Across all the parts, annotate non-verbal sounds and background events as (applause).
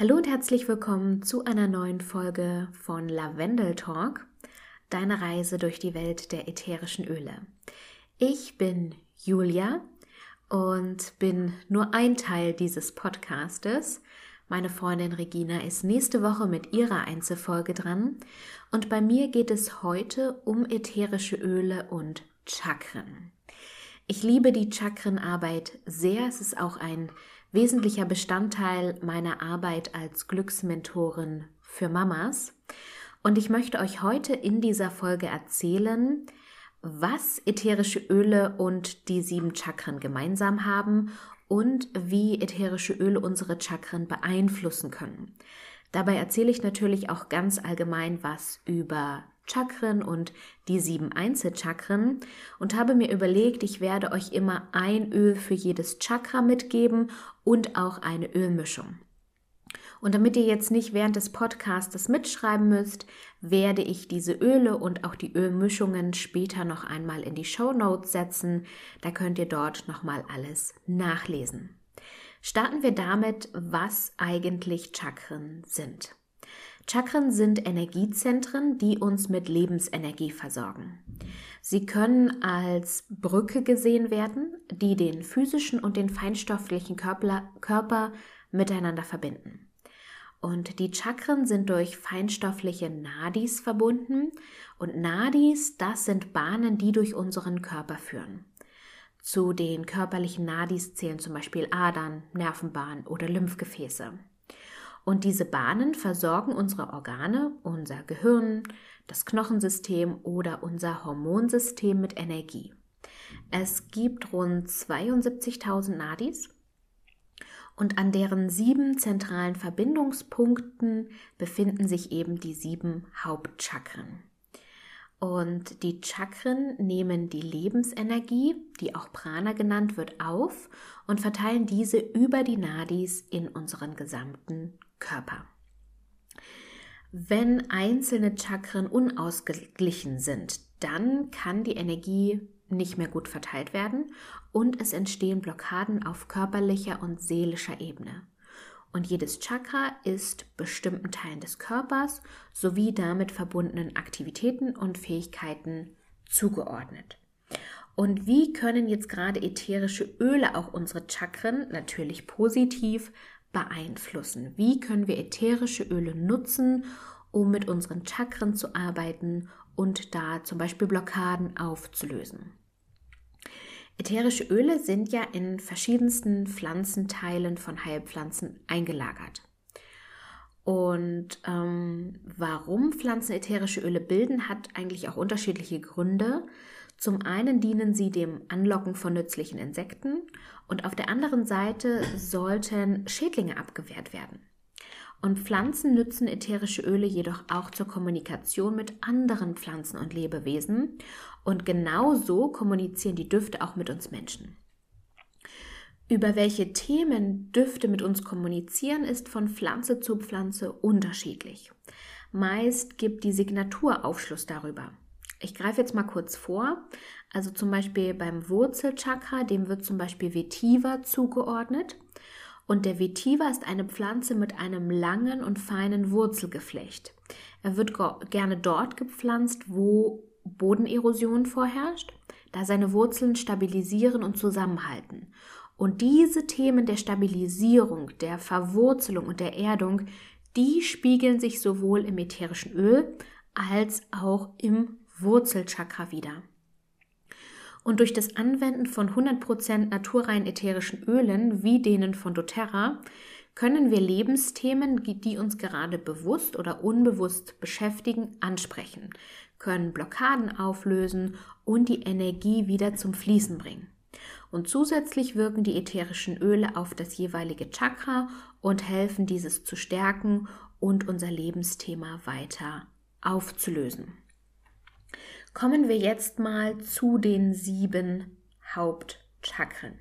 Hallo und herzlich willkommen zu einer neuen Folge von Lavendel Talk, deine Reise durch die Welt der ätherischen Öle. Ich bin Julia und bin nur ein Teil dieses Podcastes. Meine Freundin Regina ist nächste Woche mit ihrer Einzelfolge dran und bei mir geht es heute um ätherische Öle und Chakren. Ich liebe die Chakrenarbeit sehr. Es ist auch ein wesentlicher Bestandteil meiner Arbeit als Glücksmentorin für Mamas. Und ich möchte euch heute in dieser Folge erzählen, was ätherische Öle und die sieben Chakren gemeinsam haben und wie ätherische Öle unsere Chakren beeinflussen können. Dabei erzähle ich natürlich auch ganz allgemein was über Chakren und die sieben Einzelchakren und habe mir überlegt, ich werde euch immer ein Öl für jedes Chakra mitgeben und auch eine Ölmischung. Und damit ihr jetzt nicht während des Podcasts mitschreiben müsst, werde ich diese Öle und auch die Ölmischungen später noch einmal in die Show Notes setzen. Da könnt ihr dort nochmal alles nachlesen. Starten wir damit, was eigentlich Chakren sind. Chakren sind Energiezentren, die uns mit Lebensenergie versorgen. Sie können als Brücke gesehen werden, die den physischen und den feinstofflichen Körper, Körper miteinander verbinden. Und die Chakren sind durch feinstoffliche Nadis verbunden. Und Nadis, das sind Bahnen, die durch unseren Körper führen. Zu den körperlichen Nadis zählen zum Beispiel Adern, Nervenbahnen oder Lymphgefäße. Und diese Bahnen versorgen unsere Organe, unser Gehirn, das Knochensystem oder unser Hormonsystem mit Energie. Es gibt rund 72.000 Nadis und an deren sieben zentralen Verbindungspunkten befinden sich eben die sieben Hauptchakren. Und die Chakren nehmen die Lebensenergie, die auch Prana genannt wird, auf und verteilen diese über die Nadis in unseren gesamten Körper. Wenn einzelne Chakren unausgeglichen sind, dann kann die Energie nicht mehr gut verteilt werden und es entstehen Blockaden auf körperlicher und seelischer Ebene. Und jedes Chakra ist bestimmten Teilen des Körpers sowie damit verbundenen Aktivitäten und Fähigkeiten zugeordnet. Und wie können jetzt gerade ätherische Öle auch unsere Chakren natürlich positiv beeinflussen? Wie können wir ätherische Öle nutzen, um mit unseren Chakren zu arbeiten und da zum Beispiel Blockaden aufzulösen? Ätherische Öle sind ja in verschiedensten Pflanzenteilen von Heilpflanzen eingelagert. Und ähm, warum Pflanzen ätherische Öle bilden, hat eigentlich auch unterschiedliche Gründe. Zum einen dienen sie dem Anlocken von nützlichen Insekten und auf der anderen Seite sollten Schädlinge abgewehrt werden. Und Pflanzen nützen ätherische Öle jedoch auch zur Kommunikation mit anderen Pflanzen und Lebewesen. Und genauso kommunizieren die Düfte auch mit uns Menschen. Über welche Themen Düfte mit uns kommunizieren, ist von Pflanze zu Pflanze unterschiedlich. Meist gibt die Signatur Aufschluss darüber. Ich greife jetzt mal kurz vor. Also zum Beispiel beim Wurzelchakra, dem wird zum Beispiel Vetiver zugeordnet. Und der Vetiver ist eine Pflanze mit einem langen und feinen Wurzelgeflecht. Er wird gerne dort gepflanzt, wo Bodenerosion vorherrscht, da seine Wurzeln stabilisieren und zusammenhalten. Und diese Themen der Stabilisierung, der Verwurzelung und der Erdung, die spiegeln sich sowohl im ätherischen Öl als auch im Wurzelchakra wieder. Und durch das Anwenden von 100% naturrein ätherischen Ölen wie denen von doTERRA können wir Lebensthemen, die uns gerade bewusst oder unbewusst beschäftigen, ansprechen, können Blockaden auflösen und die Energie wieder zum Fließen bringen. Und zusätzlich wirken die ätherischen Öle auf das jeweilige Chakra und helfen dieses zu stärken und unser Lebensthema weiter aufzulösen. Kommen wir jetzt mal zu den sieben Hauptchakren.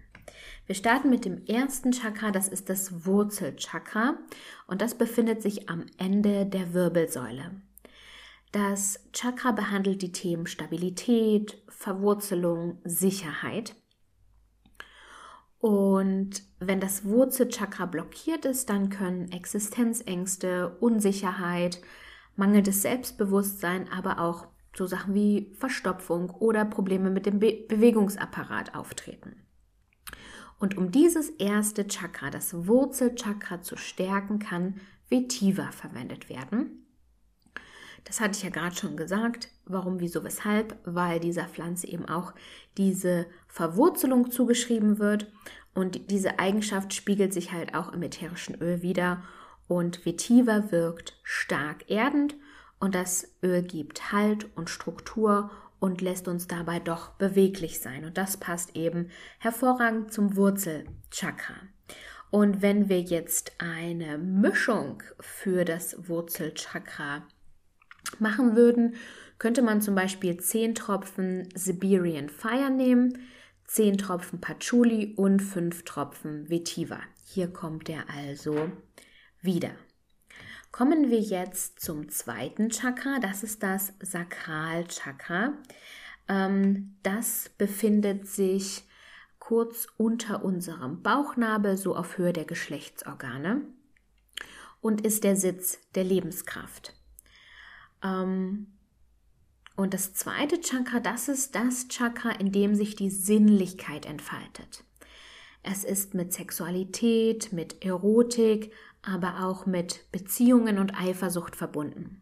Wir starten mit dem ersten Chakra, das ist das Wurzelchakra und das befindet sich am Ende der Wirbelsäule. Das Chakra behandelt die Themen Stabilität, Verwurzelung, Sicherheit. Und wenn das Wurzelchakra blockiert ist, dann können Existenzängste, Unsicherheit, mangelndes Selbstbewusstsein, aber auch so Sachen wie Verstopfung oder Probleme mit dem Be Bewegungsapparat auftreten. Und um dieses erste Chakra, das Wurzelchakra, zu stärken, kann Vetiva verwendet werden. Das hatte ich ja gerade schon gesagt. Warum, wieso, weshalb? Weil dieser Pflanze eben auch diese Verwurzelung zugeschrieben wird. Und diese Eigenschaft spiegelt sich halt auch im ätherischen Öl wieder. Und Vetiva wirkt stark erdend und das Öl gibt Halt und Struktur und lässt uns dabei doch beweglich sein. Und das passt eben hervorragend zum Wurzelchakra. Und wenn wir jetzt eine Mischung für das Wurzelchakra machen würden, könnte man zum Beispiel 10 Tropfen Siberian Fire nehmen, 10 Tropfen Patchouli und 5 Tropfen Vetiva. Hier kommt er also wieder. Kommen wir jetzt zum zweiten Chakra, das ist das Sakralchakra. Ähm, das befindet sich kurz unter unserem Bauchnabel, so auf Höhe der Geschlechtsorgane und ist der Sitz der Lebenskraft. Ähm, und das zweite Chakra, das ist das Chakra, in dem sich die Sinnlichkeit entfaltet. Es ist mit Sexualität, mit Erotik, aber auch mit Beziehungen und Eifersucht verbunden.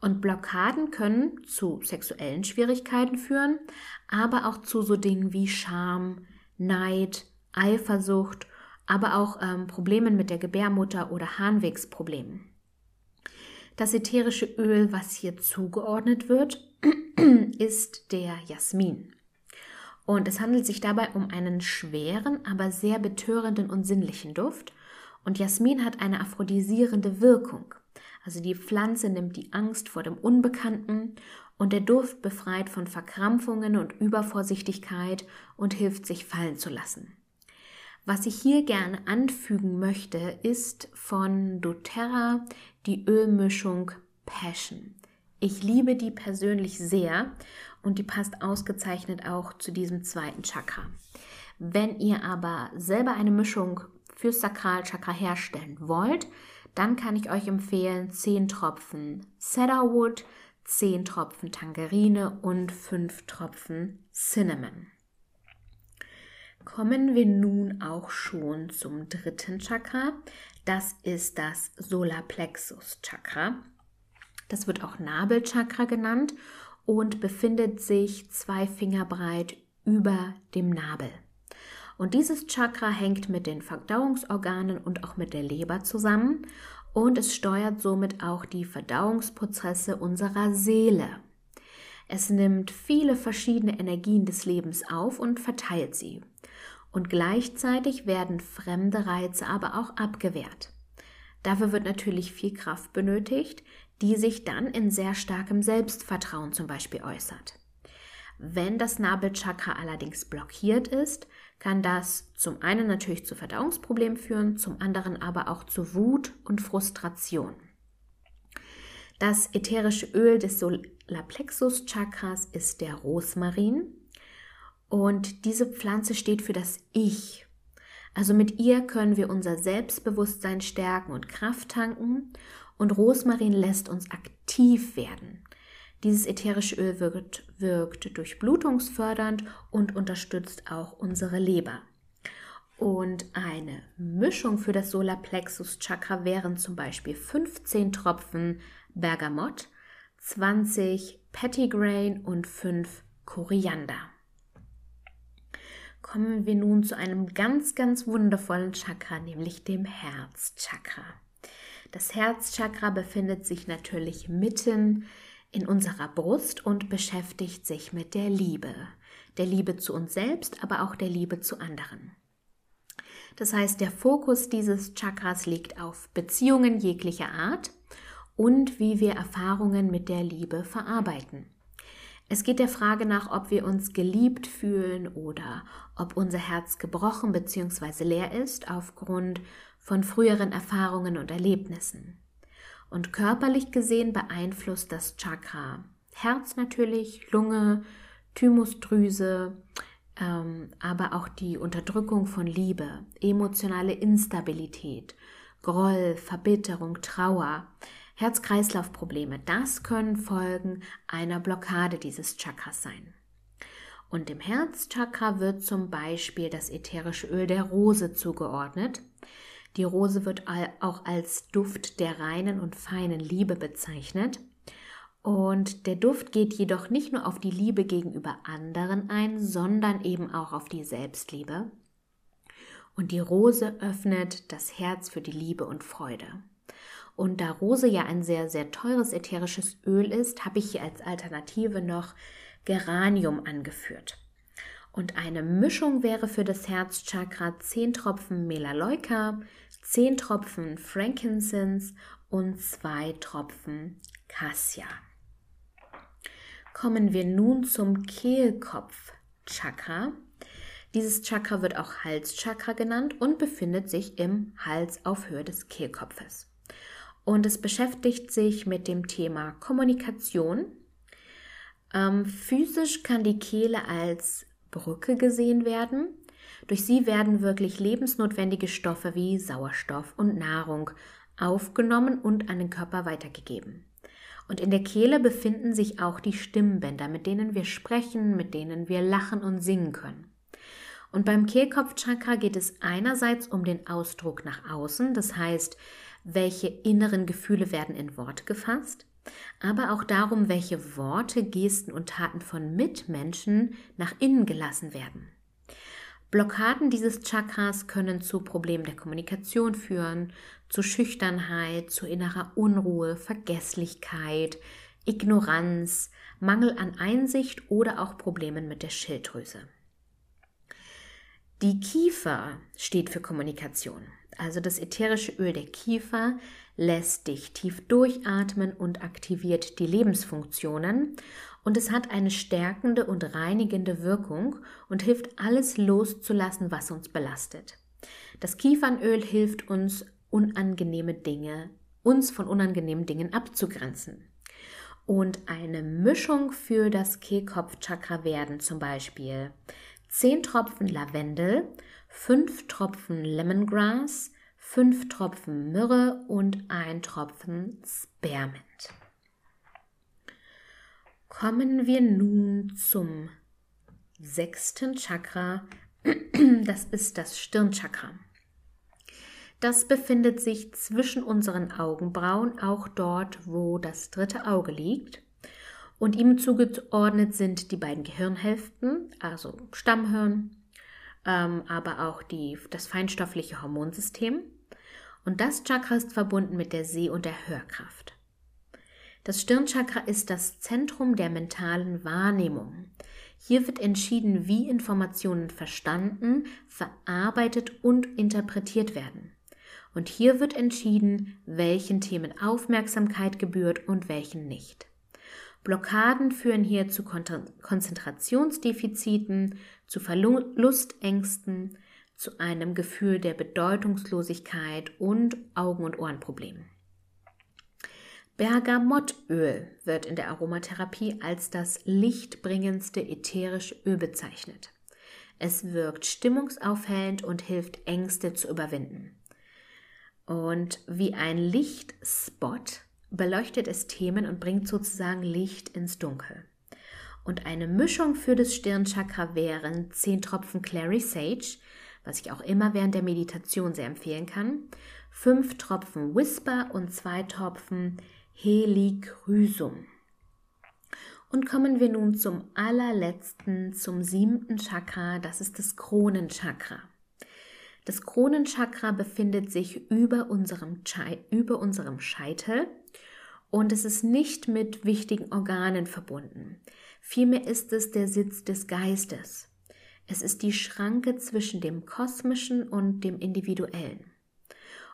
Und Blockaden können zu sexuellen Schwierigkeiten führen, aber auch zu so Dingen wie Scham, Neid, Eifersucht, aber auch ähm, Problemen mit der Gebärmutter oder Harnwegsproblemen. Das ätherische Öl, was hier zugeordnet wird, (clears throat) ist der Jasmin. Und es handelt sich dabei um einen schweren, aber sehr betörenden und sinnlichen Duft und Jasmin hat eine aphrodisierende Wirkung. Also die Pflanze nimmt die Angst vor dem Unbekannten und der Duft befreit von Verkrampfungen und Übervorsichtigkeit und hilft sich fallen zu lassen. Was ich hier gerne anfügen möchte, ist von doTERRA die Ölmischung Passion. Ich liebe die persönlich sehr und die passt ausgezeichnet auch zu diesem zweiten Chakra. Wenn ihr aber selber eine Mischung fürs Sakralchakra herstellen wollt, dann kann ich euch empfehlen 10 Tropfen Cedarwood, 10 Tropfen Tangerine und 5 Tropfen Cinnamon. Kommen wir nun auch schon zum dritten Chakra. Das ist das Solarplexus Chakra. Das wird auch Nabelchakra genannt und befindet sich zwei Finger breit über dem Nabel. Und dieses Chakra hängt mit den Verdauungsorganen und auch mit der Leber zusammen und es steuert somit auch die Verdauungsprozesse unserer Seele. Es nimmt viele verschiedene Energien des Lebens auf und verteilt sie. Und gleichzeitig werden fremde Reize aber auch abgewehrt. Dafür wird natürlich viel Kraft benötigt, die sich dann in sehr starkem Selbstvertrauen zum Beispiel äußert. Wenn das Nabelchakra allerdings blockiert ist, kann das zum einen natürlich zu Verdauungsproblemen führen, zum anderen aber auch zu Wut und Frustration. Das ätherische Öl des Solarplexus Chakras ist der Rosmarin und diese Pflanze steht für das Ich. Also mit ihr können wir unser Selbstbewusstsein stärken und Kraft tanken und Rosmarin lässt uns aktiv werden. Dieses ätherische Öl wirkt, wirkt durchblutungsfördernd und unterstützt auch unsere Leber. Und eine Mischung für das Solarplexus Chakra wären zum Beispiel 15 Tropfen Bergamott, 20 Pettigrain und 5 Koriander. Kommen wir nun zu einem ganz, ganz wundervollen Chakra, nämlich dem Herzchakra. Das Herzchakra befindet sich natürlich mitten in unserer Brust und beschäftigt sich mit der Liebe. Der Liebe zu uns selbst, aber auch der Liebe zu anderen. Das heißt, der Fokus dieses Chakras liegt auf Beziehungen jeglicher Art und wie wir Erfahrungen mit der Liebe verarbeiten. Es geht der Frage nach, ob wir uns geliebt fühlen oder ob unser Herz gebrochen bzw. leer ist aufgrund von früheren Erfahrungen und Erlebnissen. Und körperlich gesehen beeinflusst das Chakra Herz natürlich, Lunge, Thymusdrüse, ähm, aber auch die Unterdrückung von Liebe, emotionale Instabilität, Groll, Verbitterung, Trauer, Herz-Kreislauf-Probleme, das können Folgen einer Blockade dieses Chakras sein. Und dem Herzchakra wird zum Beispiel das ätherische Öl der Rose zugeordnet. Die Rose wird auch als Duft der reinen und feinen Liebe bezeichnet. Und der Duft geht jedoch nicht nur auf die Liebe gegenüber anderen ein, sondern eben auch auf die Selbstliebe. Und die Rose öffnet das Herz für die Liebe und Freude. Und da Rose ja ein sehr, sehr teures ätherisches Öl ist, habe ich hier als Alternative noch Geranium angeführt. Und eine Mischung wäre für das Herzchakra 10 Tropfen Melaleuca, 10 Tropfen Frankincense und 2 Tropfen Cassia kommen wir nun zum Kehlkopf-Chakra. Dieses Chakra wird auch Halschakra genannt und befindet sich im Hals auf Höhe des Kehlkopfes. Und es beschäftigt sich mit dem Thema Kommunikation. Ähm, physisch kann die Kehle als Brücke gesehen werden. Durch sie werden wirklich lebensnotwendige Stoffe wie Sauerstoff und Nahrung aufgenommen und an den Körper weitergegeben. Und in der Kehle befinden sich auch die Stimmbänder, mit denen wir sprechen, mit denen wir lachen und singen können. Und beim Kehlkopfchakra geht es einerseits um den Ausdruck nach außen, das heißt, welche inneren Gefühle werden in Worte gefasst, aber auch darum, welche Worte, Gesten und Taten von Mitmenschen nach innen gelassen werden. Blockaden dieses Chakras können zu Problemen der Kommunikation führen, zu Schüchternheit, zu innerer Unruhe, Vergesslichkeit, Ignoranz, Mangel an Einsicht oder auch Problemen mit der Schilddrüse. Die Kiefer steht für Kommunikation. Also das ätherische Öl der Kiefer lässt dich tief durchatmen und aktiviert die Lebensfunktionen und es hat eine stärkende und reinigende Wirkung und hilft alles loszulassen, was uns belastet. Das Kiefernöl hilft uns, unangenehme Dinge, uns von unangenehmen Dingen abzugrenzen. Und eine Mischung für das Kehlkopfchakra werden zum Beispiel 10 Tropfen Lavendel, 5 Tropfen Lemongrass, 5 Tropfen Myrrhe und 1 Tropfen Spearmint. Kommen wir nun zum sechsten Chakra. (clears throat) Das ist das Stirnchakra. Das befindet sich zwischen unseren Augenbrauen, auch dort, wo das dritte Auge liegt. Und ihm zugeordnet sind die beiden Gehirnhälften, also Stammhirn, ähm, aber auch die, das feinstoffliche Hormonsystem. Und das Chakra ist verbunden mit der Seh- und der Hörkraft. Das Stirnchakra ist das Zentrum der mentalen Wahrnehmung. Hier wird entschieden, wie Informationen verstanden, verarbeitet und interpretiert werden. Und hier wird entschieden, welchen Themen Aufmerksamkeit gebührt und welchen nicht. Blockaden führen hier zu Konzentrationsdefiziten, zu Verlustängsten, zu einem Gefühl der Bedeutungslosigkeit und Augen- und Ohrenproblemen. Bergamottöl wird in der Aromatherapie als das lichtbringendste ätherische Öl bezeichnet. Es wirkt stimmungsaufhellend und hilft Ängste zu überwinden. Und wie ein Lichtspot beleuchtet es Themen und bringt sozusagen Licht ins Dunkel. Und eine Mischung für das Stirnchakra wären 10 Tropfen Clary Sage, was ich auch immer während der Meditation sehr empfehlen kann, 5 Tropfen Whisper und 2 Tropfen Helichrysum. Und kommen wir nun zum allerletzten, zum siebten Chakra, das ist das Kronenchakra. Das Kronenchakra befindet sich über unserem, über unserem Scheitel und es ist nicht mit wichtigen Organen verbunden. Vielmehr ist es der Sitz des Geistes. Es ist die Schranke zwischen dem Kosmischen und dem Individuellen.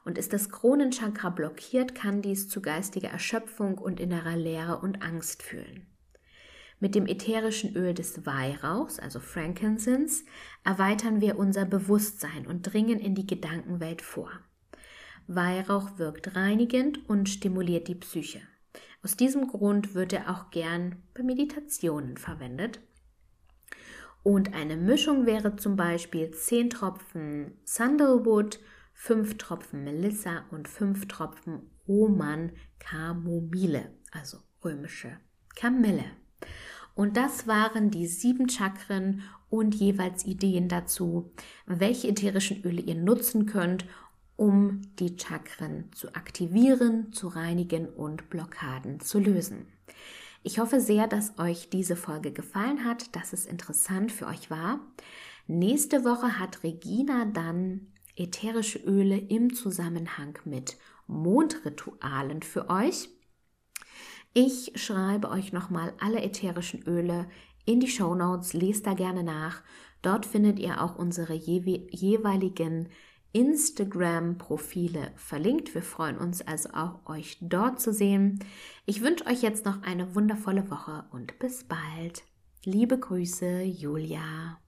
Und ist das Kronenchakra blockiert, kann dies zu geistiger Erschöpfung und innerer Leere und Angst fühlen. Mit dem ätherischen Öl des Weihrauchs, also Frankincense, erweitern wir unser Bewusstsein und dringen in die Gedankenwelt vor. Weihrauch wirkt reinigend und stimuliert die Psyche. Aus diesem Grund wird er auch gern bei Meditationen verwendet. Und eine Mischung wäre zum Beispiel 10 Tropfen Sandalwood, 5 Tropfen Melissa und 5 Tropfen Roman Kamomile, also römische Kamille. Und das waren die sieben Chakren und jeweils Ideen dazu, welche ätherischen Öle ihr nutzen könnt, um die Chakren zu aktivieren, zu reinigen und Blockaden zu lösen. Ich hoffe sehr, dass euch diese Folge gefallen hat, dass es interessant für euch war. Nächste Woche hat Regina dann ätherische Öle im Zusammenhang mit Mondritualen für euch. Ich schreibe euch nochmal alle ätherischen Öle in die Show Notes, lest da gerne nach. Dort findet ihr auch unsere jeweiligen Instagram-Profile verlinkt. Wir freuen uns also auch, euch dort zu sehen. Ich wünsche euch jetzt noch eine wundervolle Woche und bis bald. Liebe Grüße, Julia.